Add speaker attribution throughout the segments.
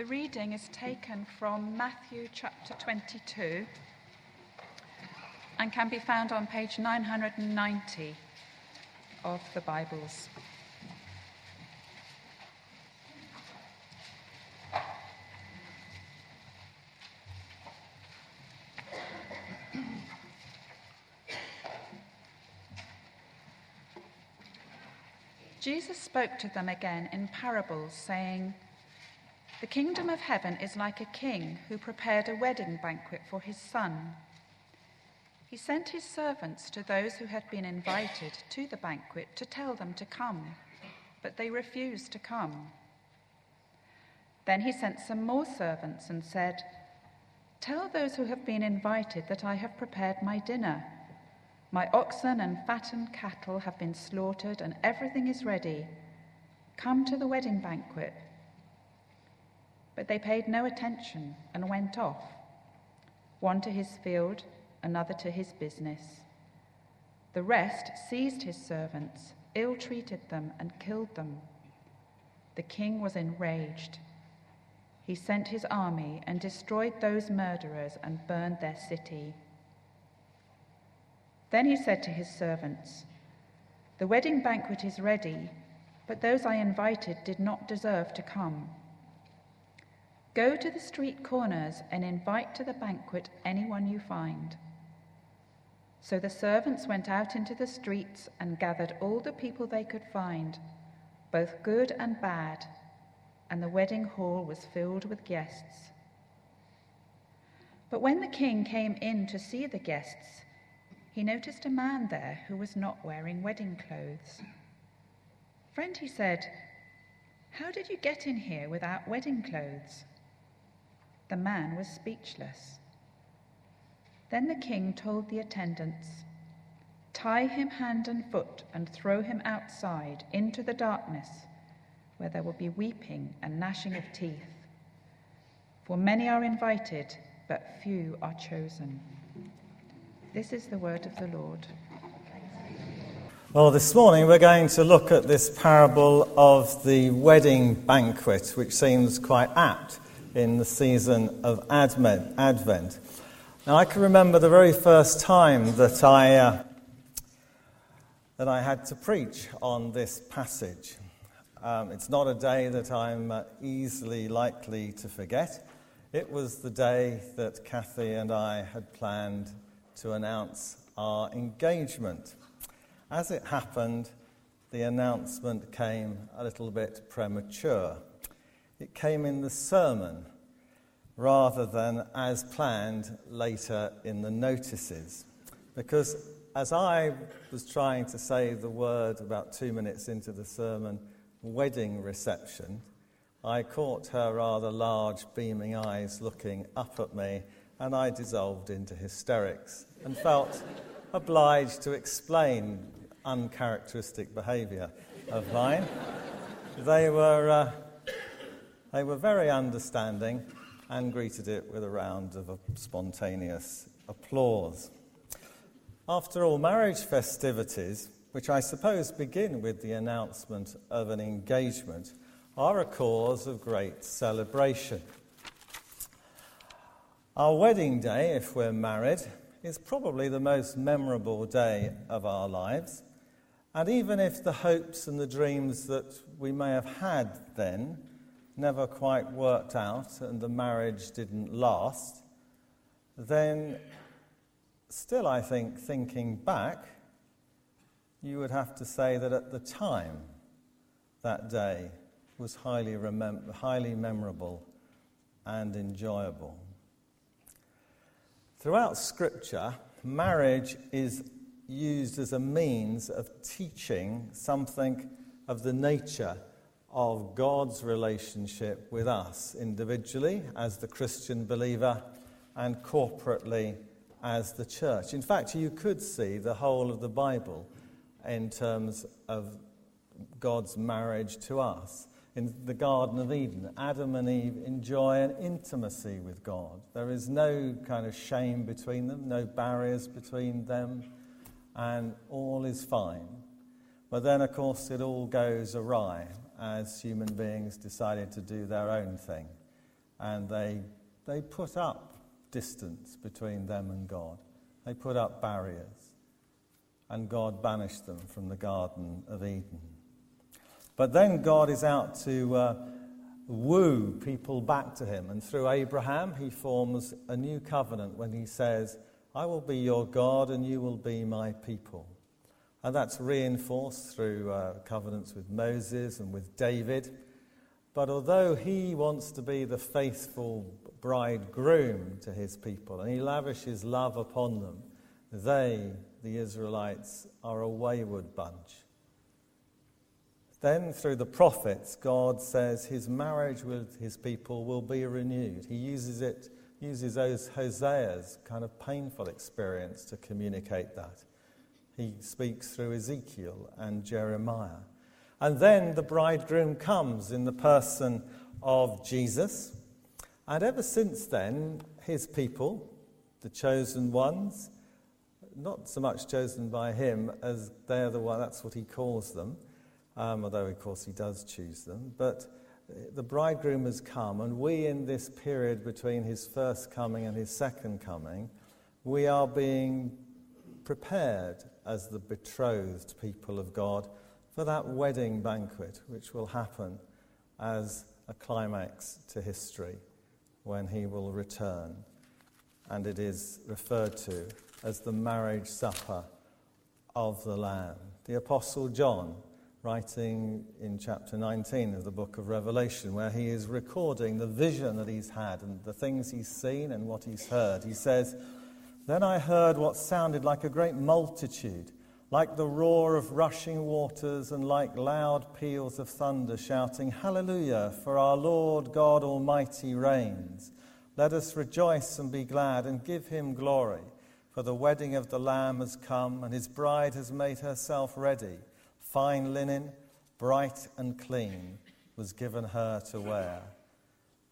Speaker 1: The reading is taken from Matthew chapter 22 and can be found on page 990 of the Bibles. Jesus spoke to them again in parables, saying, The kingdom of heaven is like a king who prepared a wedding banquet for his son. He sent his servants to those who had been invited to the banquet to tell them to come, but they refused to come. Then he sent some more servants and said, Tell those who have been invited that I have prepared my dinner. My oxen and fattened cattle have been slaughtered, and everything is ready. Come to the wedding banquet. But they paid no attention and went off, one to his field, another to his business. The rest seized his servants, ill treated them, and killed them. The king was enraged. He sent his army and destroyed those murderers and burned their city. Then he said to his servants, The wedding banquet is ready, but those I invited did not deserve to come. Go to the street corners and invite to the banquet anyone you find. So the servants went out into the streets and gathered all the people they could find, both good and bad, and the wedding hall was filled with guests. But when the king came in to see the guests, he noticed a man there who was not wearing wedding clothes. Friend, he said, How did you get in here without wedding clothes? The man was speechless. Then the king told the attendants, Tie him hand and foot and throw him outside into the darkness, where there will be weeping and gnashing of teeth. For many are invited, but few are chosen. This is the word of the Lord.
Speaker 2: Well, this morning we're going to look at this parable of the wedding banquet, which seems quite apt in the season of Advent. Now, I can remember the very first time that I, uh, that I had to preach on this passage. Um, it's not a day that I'm uh, easily likely to forget. It was the day that Kathy and I had planned to announce our engagement. As it happened, the announcement came a little bit premature. It came in the sermon rather than as planned later in the notices. Because as I was trying to say the word about two minutes into the sermon, wedding reception, I caught her rather large, beaming eyes looking up at me, and I dissolved into hysterics and felt obliged to explain uncharacteristic behaviour of mine. They were, uh, they were very understanding and greeted it with a round of spontaneous applause. After all, marriage festivities, which I suppose begin with the announcement of an engagement, are a cause of great celebration. Our wedding day, if we're married, is probably the most memorable day of our lives. And even if the hopes and the dreams that we may have had then never quite worked out and the marriage didn't last, then still, I think, thinking back, you would have to say that at the time, that day was highly, remem- highly memorable and enjoyable. Throughout Scripture, marriage is used as a means of teaching something of the nature of God's relationship with us individually as the Christian believer and corporately as the church. In fact, you could see the whole of the Bible in terms of God's marriage to us in the Garden of Eden. Adam and Eve enjoy an intimacy with God. There is no kind of shame between them, no barriers between them, and all is fine. But then, of course, it all goes awry as human beings decided to do their own thing and they, they put up distance between them and God. They put up barriers, and God banished them from the Garden of Eden. But then God is out to uh, woo people back to him, and through Abraham, he forms a new covenant when he says, I will be your God, and you will be my people. And that's reinforced through uh, covenants with Moses and with David. But although he wants to be the faithful bridegroom to his people and he lavishes love upon them, they, the Israelites, are a wayward bunch. Then, through the prophets, God says his marriage with his people will be renewed. He uses it, uses Hosea's kind of painful experience to communicate that. He speaks through Ezekiel and Jeremiah. And then the bridegroom comes in the person of Jesus. And ever since then, his people, the chosen ones, not so much chosen by him as they're the one, that's what he calls them, um, although of course he does choose them. But the bridegroom has come, and we in this period between his first coming and his second coming, we are being prepared as the betrothed people of God for that wedding banquet, which will happen as a climax to history when he will return. And it is referred to as the marriage supper of the Lamb. The Apostle John, writing in chapter 19 of the book of Revelation, where he is recording the vision that he's had and the things he's seen and what he's heard, he says, Then I heard what sounded like a great multitude like the roar of rushing waters and like loud peals of thunder, shouting, Hallelujah, for our Lord God Almighty reigns. Let us rejoice and be glad and give him glory, for the wedding of the Lamb has come, and his bride has made herself ready. Fine linen, bright and clean, was given her to wear.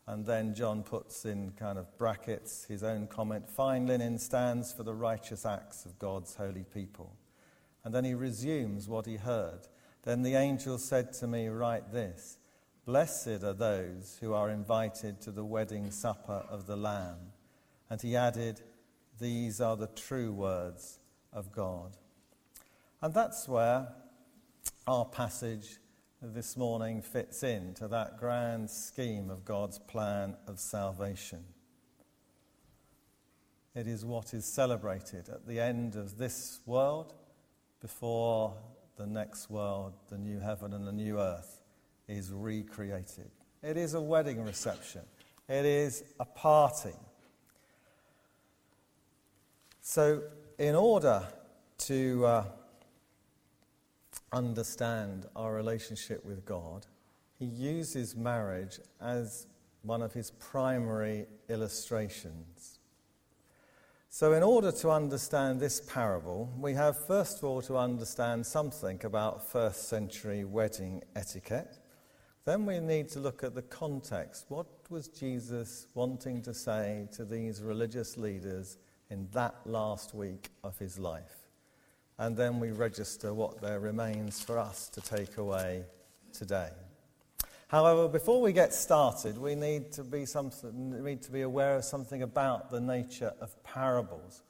Speaker 2: And then John puts in kind of brackets his own comment Fine linen stands for the righteous acts of God's holy people. And then he resumes what he heard. Then the angel said to me, Write this Blessed are those who are invited to the wedding supper of the Lamb. And he added, These are the true words of God. And that's where our passage this morning fits into that grand scheme of God's plan of salvation. It is what is celebrated at the end of this world before the next world, the new heaven and the new earth, is recreated. It is a wedding reception, it is a party. So, in order to uh, understand our relationship with God, he uses marriage as one of his primary illustrations. So, in order to understand this parable, we have first of all to understand something about first century wedding etiquette. Then we need to look at the context. What was Jesus wanting to say to these religious leaders in that last week of his life? And then we register what there remains for us to take away today. However, before we get started, we need to be, something, need to be aware of something about the nature of parables.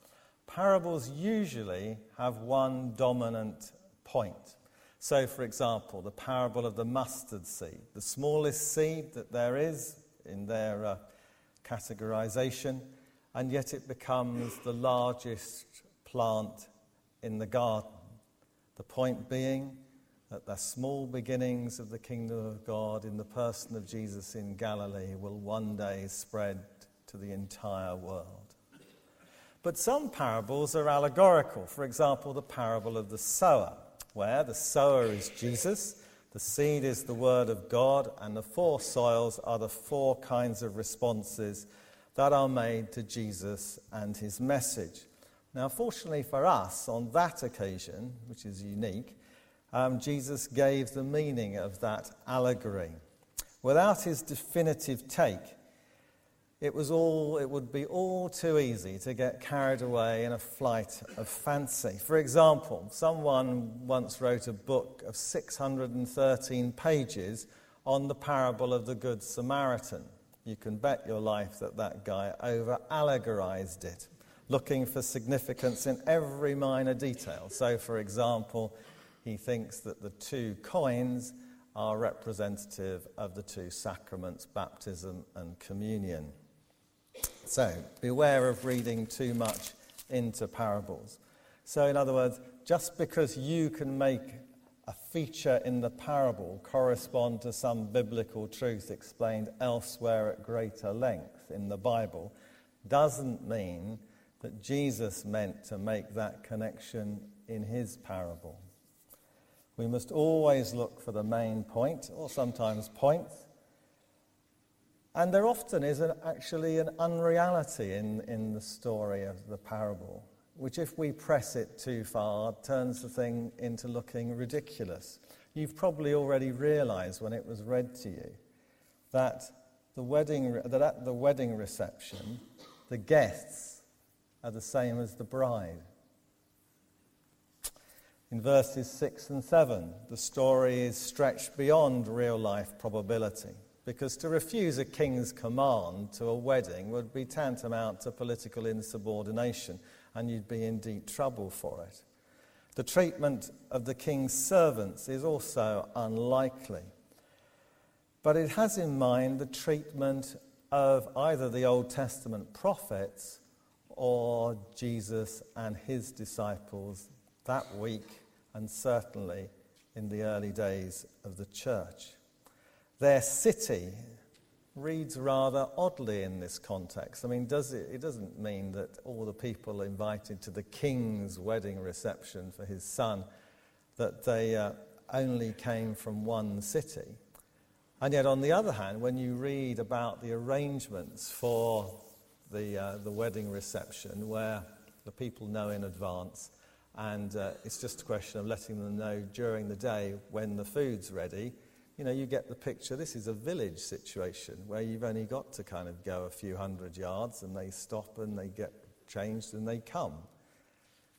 Speaker 2: Parables usually have one dominant point. So, for example, the parable of the mustard seed, the smallest seed that there is in their uh, categorization, and yet it becomes the largest plant in the garden. The point being, that the small beginnings of the kingdom of God in the person of Jesus in Galilee will one day spread to the entire world. But some parables are allegorical. For example, the parable of the sower, where the sower is Jesus, the seed is the word of God, and the four soils are the four kinds of responses that are made to Jesus and his message. Now, fortunately for us, on that occasion, which is unique, um, Jesus gave the meaning of that allegory. Without his definitive take, it, was all, it would be all too easy to get carried away in a flight of fancy. For example, someone once wrote a book of 613 pages on the parable of the Good Samaritan. You can bet your life that that guy over allegorized it, looking for significance in every minor detail. So, for example, he thinks that the two coins are representative of the two sacraments, baptism and communion. So, beware of reading too much into parables. So, in other words, just because you can make a feature in the parable correspond to some biblical truth explained elsewhere at greater length in the Bible doesn't mean that Jesus meant to make that connection in his parable. We must always look for the main point, or sometimes points. And there often is an, actually an unreality in, in the story of the parable which, if we press it too far, turns the thing into looking ridiculous. You've probably already realized when it was read to you that, the wedding, that at the wedding reception, the guests are the same as the bride. In verses 6 and 7, the story is stretched beyond real life probability because to refuse a king's command to a wedding would be tantamount to political insubordination and you'd be in deep trouble for it. The treatment of the king's servants is also unlikely. But it has in mind the treatment of either the Old Testament prophets or Jesus and his disciples that week and certainly in the early days of the church. Their city reads rather oddly in this context. I mean, does it, it doesn't mean that all the people invited to the king's wedding reception for his son, that they uh, only came from one city. And yet, on the other hand, when you read about the arrangements for the, uh, the wedding reception, where the people know in advance, and uh, it's just a question of letting them know during the day when the food's ready, you know, you get the picture. This is a village situation where you've only got to kind of go a few hundred yards and they stop and they get changed and they come.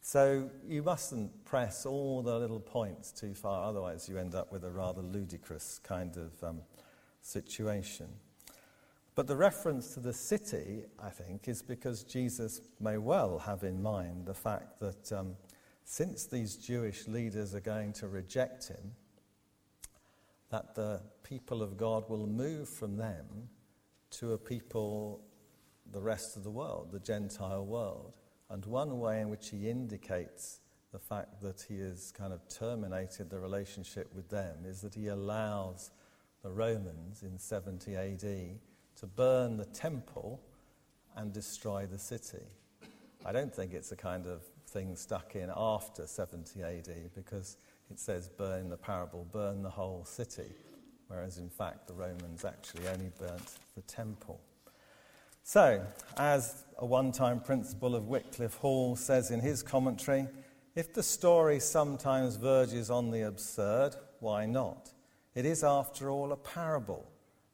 Speaker 2: So you mustn't press all the little points too far, otherwise, you end up with a rather ludicrous kind of um, situation. But the reference to the city, I think, is because Jesus may well have in mind the fact that um, since these Jewish leaders are going to reject him, that the people of God will move from them to a people, the rest of the world, the Gentile world. And one way in which he indicates the fact that he has kind of terminated the relationship with them is that he allows the Romans in 70 AD to burn the temple and destroy the city. I don't think it's a kind of thing stuck in after 70 AD because it says, burn the parable, burn the whole city, whereas in fact the Romans actually only burnt the temple. So, as a one time principal of Wycliffe Hall says in his commentary, if the story sometimes verges on the absurd, why not? It is, after all, a parable,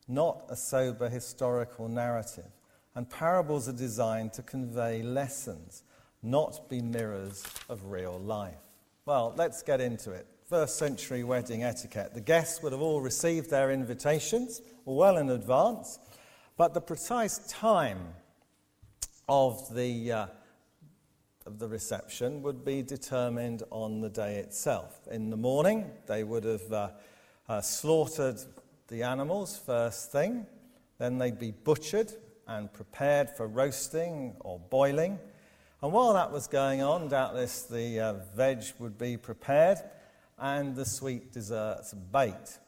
Speaker 2: not a sober historical narrative. And parables are designed to convey lessons, not be mirrors of real life. Well, let's get into it. First century wedding etiquette. The guests would have all received their invitations well in advance, but the precise time of the, uh, of the reception would be determined on the day itself. In the morning, they would have uh, uh, slaughtered the animals first thing, then they'd be butchered and prepared for roasting or boiling. And while that was going on, doubtless the uh, veg would be prepared and the sweet desserts baked.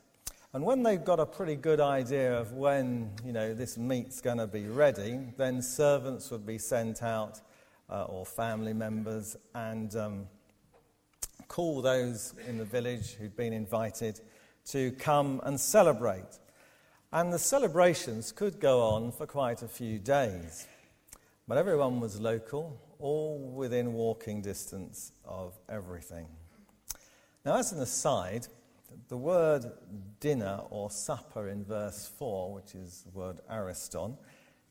Speaker 2: And when they've got a pretty good idea of when, you know, this meat's going to be ready, then servants would be sent out uh, or family members and um, call those in the village who'd been invited to come and celebrate. And the celebrations could go on for quite a few days. But everyone was local, all within walking distance of everything. Now, as an aside, the word dinner or supper in verse 4, which is the word ariston,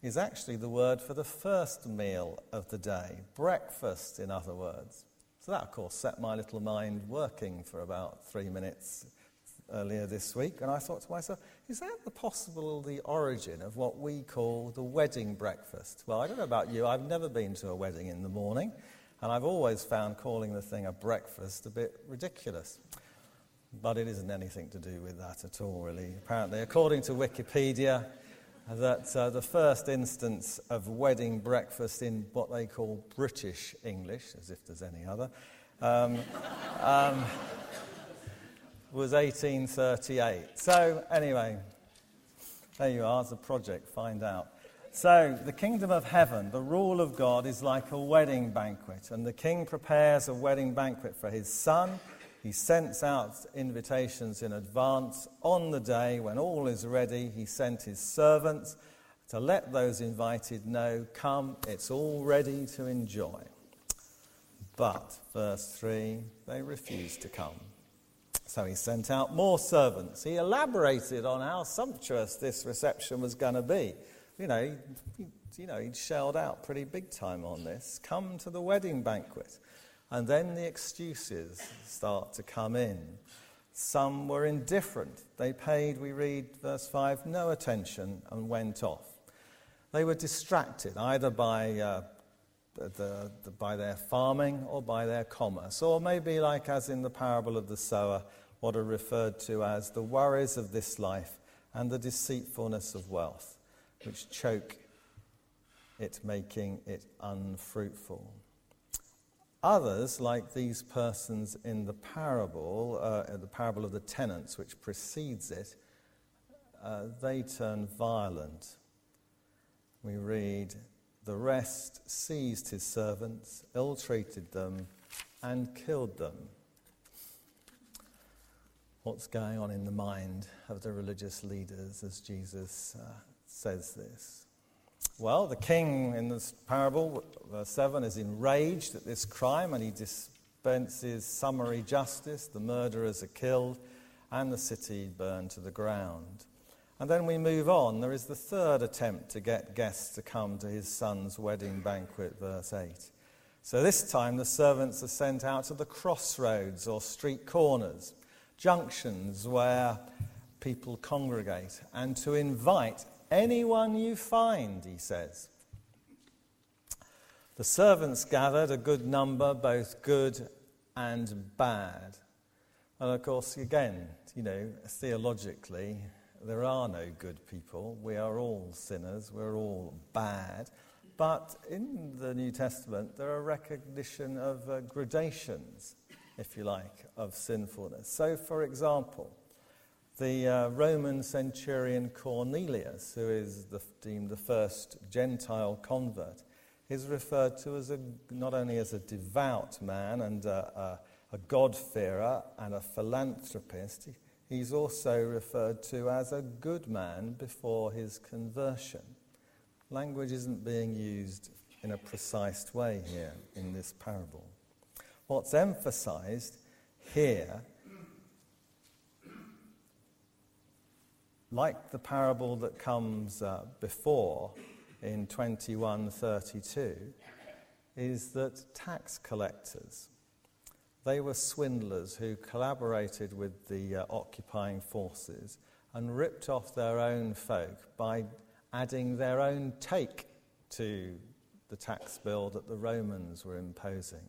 Speaker 2: is actually the word for the first meal of the day, breakfast, in other words. So that, of course, set my little mind working for about three minutes, earlier this week, and I thought to myself, is that the possible the origin of what we call the wedding breakfast? Well, I don't know about you, I've never been to a wedding in the morning, and I've always found calling the thing a breakfast a bit ridiculous. But it isn't anything to do with that at all, really. Apparently, according to Wikipedia, that uh, the first instance of wedding breakfast in what they call British English, as if there's any other, um, um, was 1838. So, anyway, there you are, as a project, find out. So, the kingdom of heaven, the rule of God, is like a wedding banquet, and the king prepares a wedding banquet for his son. He sends out invitations in advance. On the day when all is ready, he sent his servants to let those invited know, Come, it's all ready to enjoy. But, verse 3, they refused to come. So he sent out more servants. He elaborated on how sumptuous this reception was going to be. You know, he, you know, he'd shelled out pretty big time on this. Come to the wedding banquet. And then the excuses start to come in. Some were indifferent. They paid, we read verse 5, no attention and went off. They were distracted either by uh, the, the, by their farming or by their commerce, or maybe, like as in the parable of the sower, what are referred to as the worries of this life and the deceitfulness of wealth, which choke it, making it unfruitful. Others, like these persons in the parable, uh, the parable of the tenants, which precedes it, uh, they turn violent. We read, the rest seized his servants, ill treated them, and killed them. What's going on in the mind of the religious leaders as Jesus uh, says this? Well, the king in this parable, verse 7, is enraged at this crime and he dispenses summary justice. The murderers are killed and the city burned to the ground. And then we move on. There is the third attempt to get guests to come to his son's wedding banquet, verse 8. So this time the servants are sent out to the crossroads or street corners, junctions where people congregate, and to invite anyone you find, he says. The servants gathered a good number, both good and bad. And of course, again, you know, theologically, there are no good people. We are all sinners. We're all bad. But in the New Testament, there are recognition of uh, gradations, if you like, of sinfulness. So, for example, the uh, Roman centurion Cornelius, who is the, deemed the first Gentile convert, is referred to as a, not only as a devout man and a, a, a God-fearer and a philanthropist, He's also referred to as a good man before his conversion. Language isn't being used in a precise way here in this parable. What's emphasized here, like the parable that comes uh, before in 2132, is that tax collectors they were swindlers who collaborated with the uh, occupying forces and ripped off their own folk by adding their own take to the tax bill that the Romans were imposing.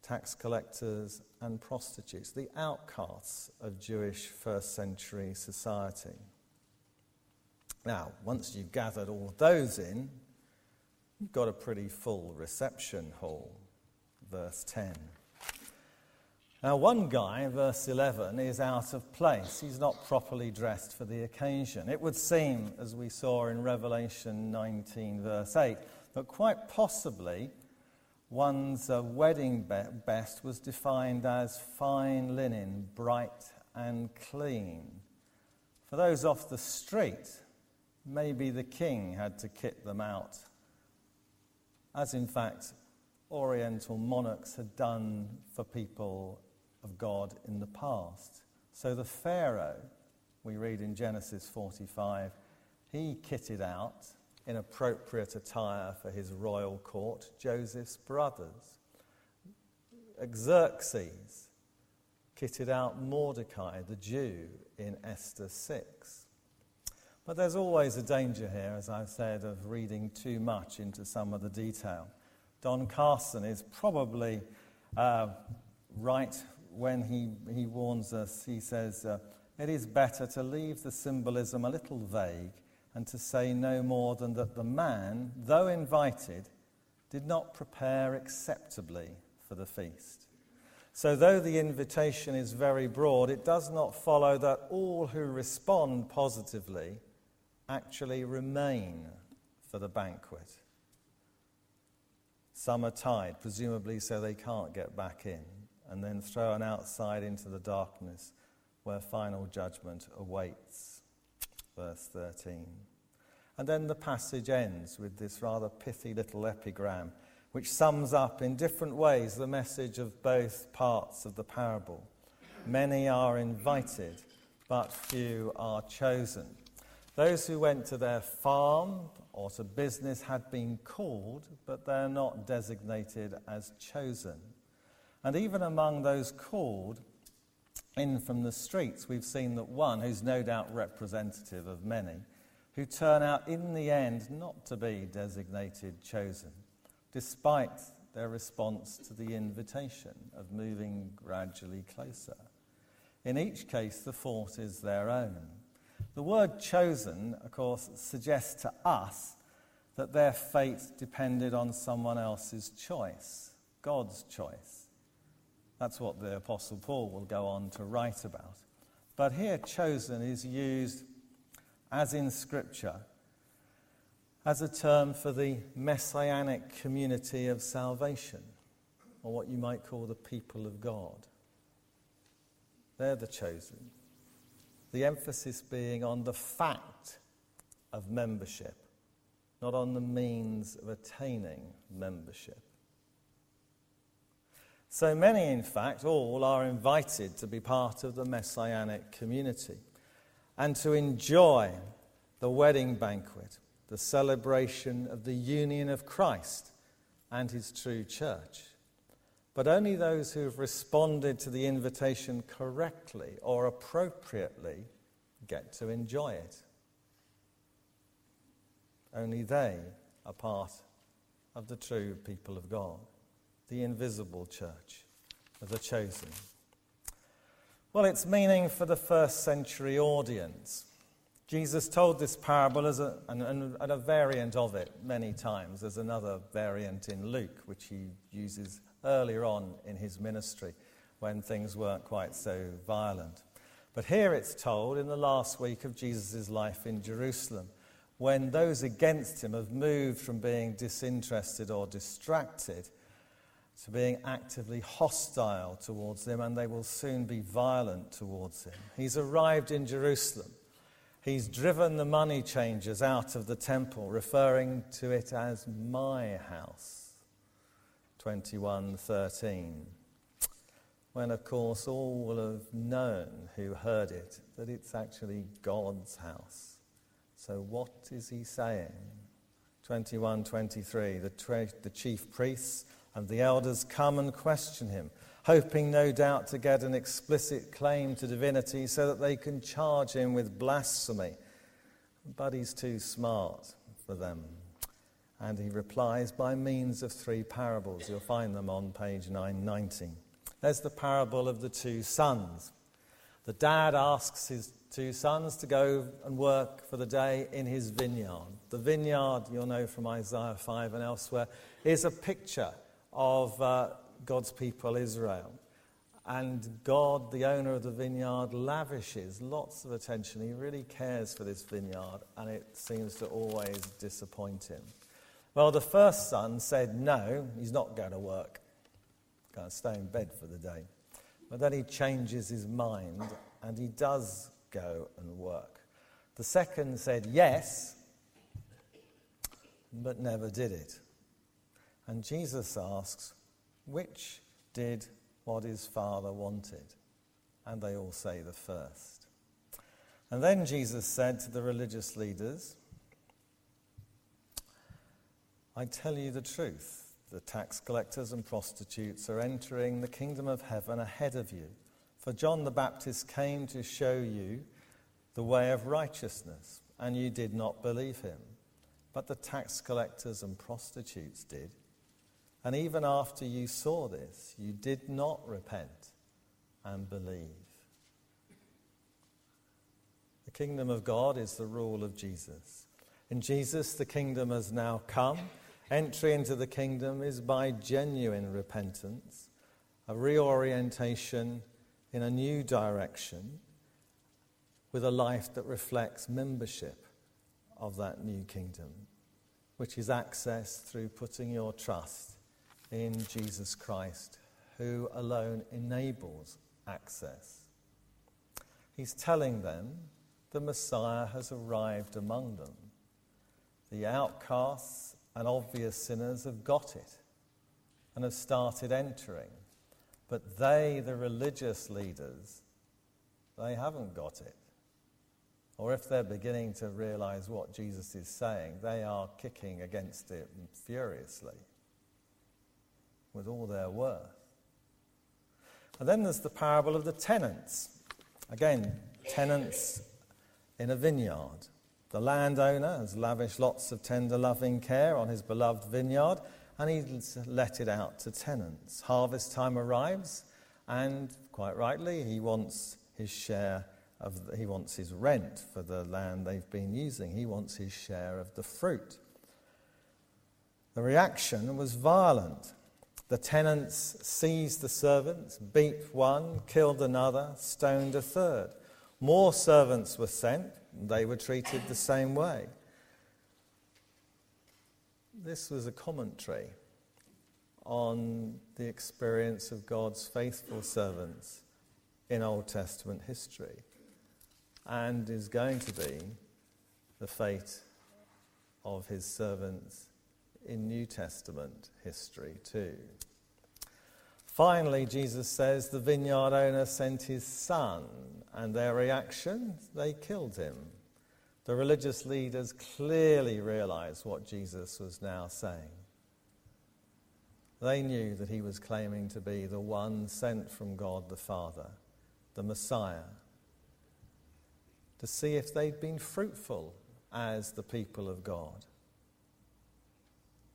Speaker 2: Tax collectors and prostitutes, the outcasts of Jewish first century society. Now, once you've gathered all those in, you've got a pretty full reception hall verse 10. Now, one guy, verse 11, is out of place. He's not properly dressed for the occasion. It would seem, as we saw in Revelation 19, verse 8, that quite possibly one's uh, wedding best was defined as fine linen, bright and clean. For those off the street, maybe the king had to kit them out, as in fact Oriental monarchs had done for people of God in the past. So the Pharaoh, we read in Genesis 45, he kitted out in appropriate attire for his royal court Joseph's brothers. Xerxes kitted out Mordecai, the Jew, in Esther 6. But there's always a danger here, as I've said, of reading too much into some of the detail. Don Carson is probably uh, right when he, he warns us. He says, uh, It is better to leave the symbolism a little vague and to say no more than that the man, though invited, did not prepare acceptably for the feast. So, though the invitation is very broad, it does not follow that all who respond positively actually remain for the banquet. Some are tied, presumably so they can't get back in, and then thrown outside into the darkness where final judgment awaits. Verse 13. And then the passage ends with this rather pithy little epigram which sums up in different ways the message of both parts of the parable. Many are invited, but few are chosen. Those who went to their farm or to business had been called, but they're not designated as chosen. And even among those called in from the streets, we've seen that one, who's no doubt representative of many, who turn out in the end not to be designated chosen despite their response to the invitation of moving gradually closer. In each case, the fault is their own. The word chosen, of course, suggests to us that their fate depended on someone else's choice, God's choice. That's what the Apostle Paul will go on to write about. But here, chosen is used, as in Scripture, as a term for the messianic community of salvation, or what you might call the people of God. They're the chosen. The emphasis being on the fact of membership, not on the means of attaining membership. So many, in fact, all are invited to be part of the messianic community and to enjoy the wedding banquet the celebration of the union of Christ and his true church. But only those who have responded to the invitation correctly or appropriately get to enjoy it. Only they are part of the true people of God, the invisible church, the chosen. Well, its meaning for the first century audience Jesus told this parable as a, and, and, and a variant of it many times. There's another variant in Luke, which he uses earlier on in his ministry when things weren't quite so violent. But here it's told in the last week of Jesus' life in Jerusalem, when those against him have moved from being disinterested or distracted to being actively hostile towards him, and they will soon be violent towards him. He's arrived in Jerusalem. He's driven the money changers out of the temple, referring to it as my house. 21:13. When of course all will have known who heard it that it's actually God's house. So what is he saying? 21:23. The, the chief priests and the elders come and question him hoping no doubt to get an explicit claim to divinity so that they can charge him with blasphemy. But he's too smart for them. And he replies by means of three parables. You'll find them on page 990. There's the parable of the two sons. The dad asks his two sons to go and work for the day in his vineyard. The vineyard, you'll know from Isaiah 5 and elsewhere, is a picture of uh, God's people, Israel. And God, the owner of the vineyard, lavishes lots of attention. He really cares for this vineyard, and it seems to always disappoint him. Well, the first son said no, he's not going to work. Going to stay in bed for the day. But then he changes his mind and he does go and work. The second said yes, but never did it. And Jesus asks, which did what his father wanted? And they all say the first. And then Jesus said to the religious leaders, I tell you the truth. The tax collectors and prostitutes are entering the kingdom of heaven ahead of you. For John the Baptist came to show you the way of righteousness, and you did not believe him. But the tax collectors and prostitutes did. And even after you saw this, you did not repent and believe. The kingdom of God is the rule of Jesus. In Jesus, the kingdom has now come. Entry into the kingdom is by genuine repentance, a reorientation in a new direction with a life that reflects membership of that new kingdom, which is accessed through putting your trust in Jesus Christ, who alone enables access. He's telling them the Messiah has arrived among them. The outcasts and obvious sinners have got it and have started entering. But they, the religious leaders, they haven't got it. Or if they're beginning to realize what Jesus is saying, they are kicking against it furiously with all their worth. And then there's the parable of the tenants. Again, tenants in a vineyard. The landowner has lavished lots of tender loving care on his beloved vineyard and he's let it out to tenants. Harvest time arrives, and quite rightly, he wants his share of, the, he wants his rent for the land they've been using. He wants his share of the fruit. The reaction was violent. The tenants seized the servants, beat one, killed another, stoned a third. More servants were sent, they were treated the same way. This was a commentary on the experience of God's faithful servants in Old Testament history and is going to be the fate of his servants in New Testament history too. Finally, Jesus says the vineyard owner sent his son, and their reaction, they killed him. The religious leaders clearly realized what Jesus was now saying. They knew that he was claiming to be the one sent from God the Father, the Messiah, to see if they'd been fruitful as the people of God,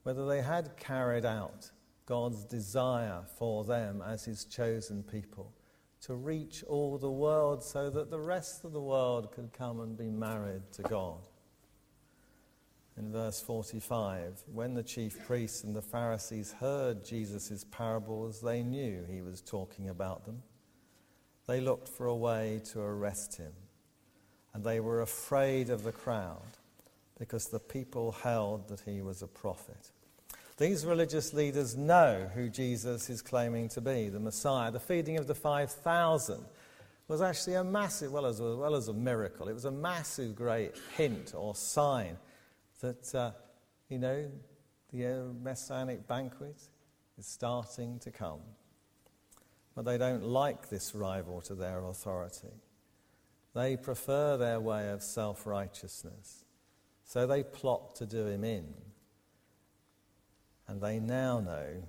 Speaker 2: whether they had carried out God's desire for them as his chosen people to reach all the world so that the rest of the world could come and be married to God. In verse 45, when the chief priests and the Pharisees heard Jesus' parables, they knew he was talking about them. They looked for a way to arrest him, and they were afraid of the crowd because the people held that he was a prophet. These religious leaders know who Jesus is claiming to be, the Messiah. The feeding of the 5,000 was actually a massive, well as, well as a miracle, it was a massive, great hint or sign that, uh, you know, the uh, messianic banquet is starting to come. But they don't like this rival to their authority. They prefer their way of self righteousness. So they plot to do him in. And they now know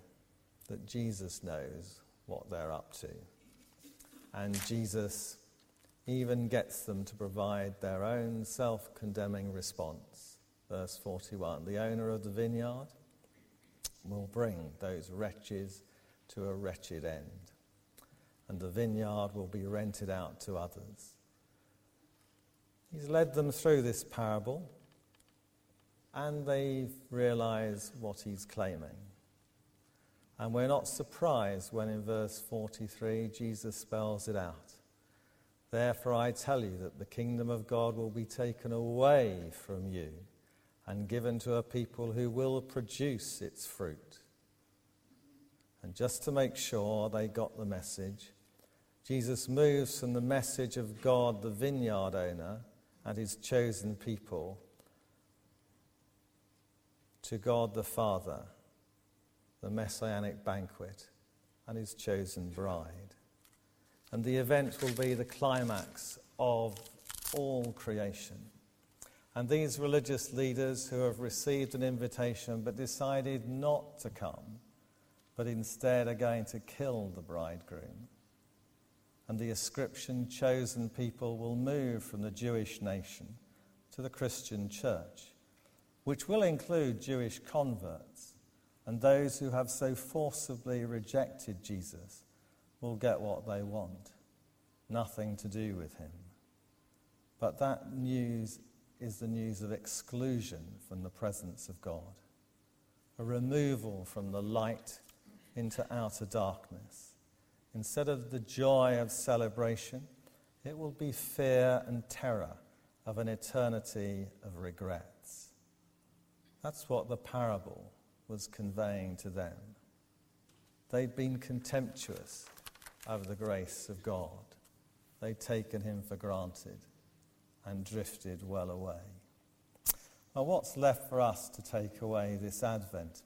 Speaker 2: that Jesus knows what they're up to. And Jesus even gets them to provide their own self condemning response. Verse 41 The owner of the vineyard will bring those wretches to a wretched end, and the vineyard will be rented out to others. He's led them through this parable and they realize what he's claiming. And we're not surprised when in verse 43 Jesus spells it out. Therefore, I tell you that the kingdom of God will be taken away from you and given to a people who will produce its fruit. And just to make sure they got the message, Jesus moves from the message of God, the vineyard owner, and his chosen people to God the Father, the messianic banquet, and his chosen bride. And the event will be the climax of all creation. And these religious leaders who have received an invitation but decided not to come, but instead are going to kill the bridegroom, and the ascription chosen people will move from the Jewish nation to the Christian church, which will include Jewish converts, and those who have so forcibly rejected Jesus will get what they want nothing to do with him. But that news is the news of exclusion from the presence of God, a removal from the light into outer darkness. Instead of the joy of celebration, it will be fear and terror of an eternity of regrets. That's what the parable was conveying to them. They'd been contemptuous of the grace of God. They'd taken him for granted and drifted well away. Now, what's left for us to take away this Advent?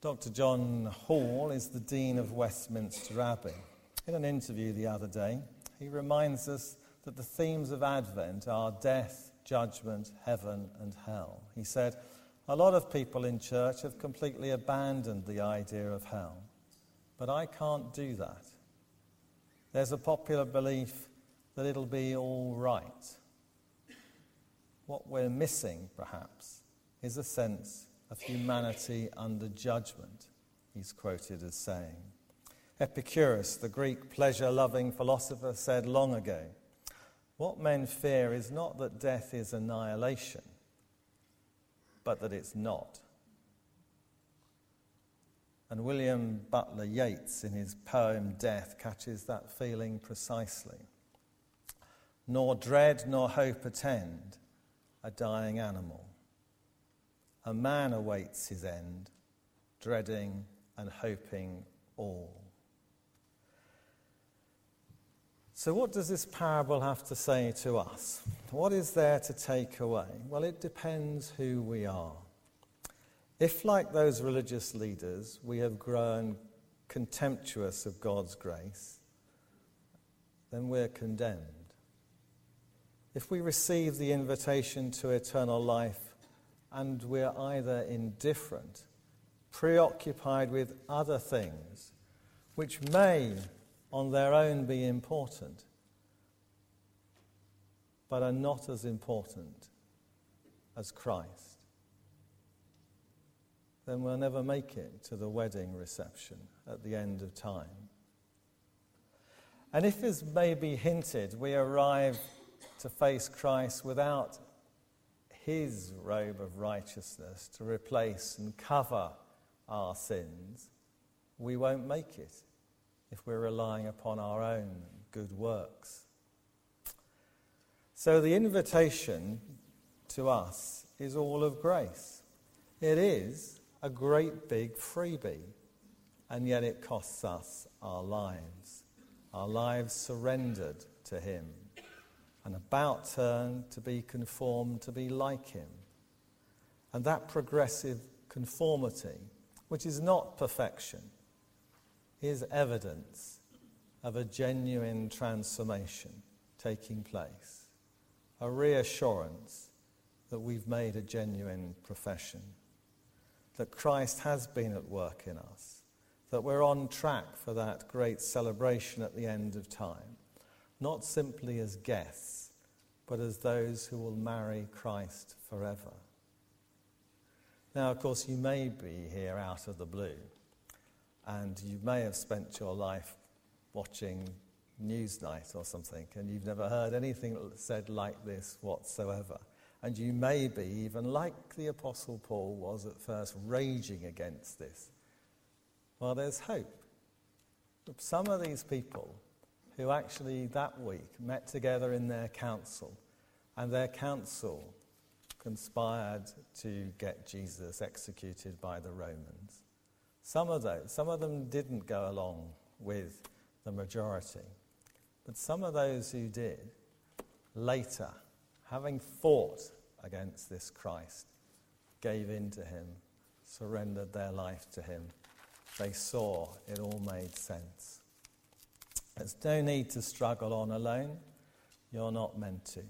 Speaker 2: Dr. John Hall is the Dean of Westminster Abbey. In an interview the other day, he reminds us that the themes of Advent are death, judgment, heaven, and hell. He said, A lot of people in church have completely abandoned the idea of hell, but I can't do that. There's a popular belief that it'll be all right. What we're missing, perhaps, is a sense of humanity under judgment, he's quoted as saying. Epicurus, the Greek pleasure loving philosopher, said long ago what men fear is not that death is annihilation, but that it's not. And William Butler Yeats, in his poem Death, catches that feeling precisely. Nor dread nor hope attend a dying animal. A man awaits his end, dreading and hoping all. So, what does this parable have to say to us? What is there to take away? Well, it depends who we are. If, like those religious leaders, we have grown contemptuous of God's grace, then we're condemned. If we receive the invitation to eternal life and we're either indifferent, preoccupied with other things, which may on their own be important, but are not as important as Christ, then we'll never make it to the wedding reception at the end of time. And if, as may be hinted, we arrive to face Christ without his robe of righteousness to replace and cover our sins, we won't make it if we're relying upon our own good works. So the invitation to us is all of grace. It is a great big freebie, and yet it costs us our lives, our lives surrendered to Him, and about turn to be conformed to be like Him. And that progressive conformity, which is not perfection, is evidence of a genuine transformation taking place, a reassurance that we've made a genuine profession, that Christ has been at work in us, that we're on track for that great celebration at the end of time, not simply as guests, but as those who will marry Christ forever. Now, of course, you may be here out of the blue and you may have spent your life watching Newsnight or something, and you've never heard anything said like this whatsoever. And you may be, even like the Apostle Paul was at first, raging against this. Well, there's hope. Some of these people who actually that week met together in their council, and their council conspired to get Jesus executed by the Romans. Some of those, some of them didn't go along with the majority. But some of those who did, later, having fought against this Christ, gave in to him, surrendered their life to him. They saw it all made sense. There's no need to struggle on alone. You're not meant to.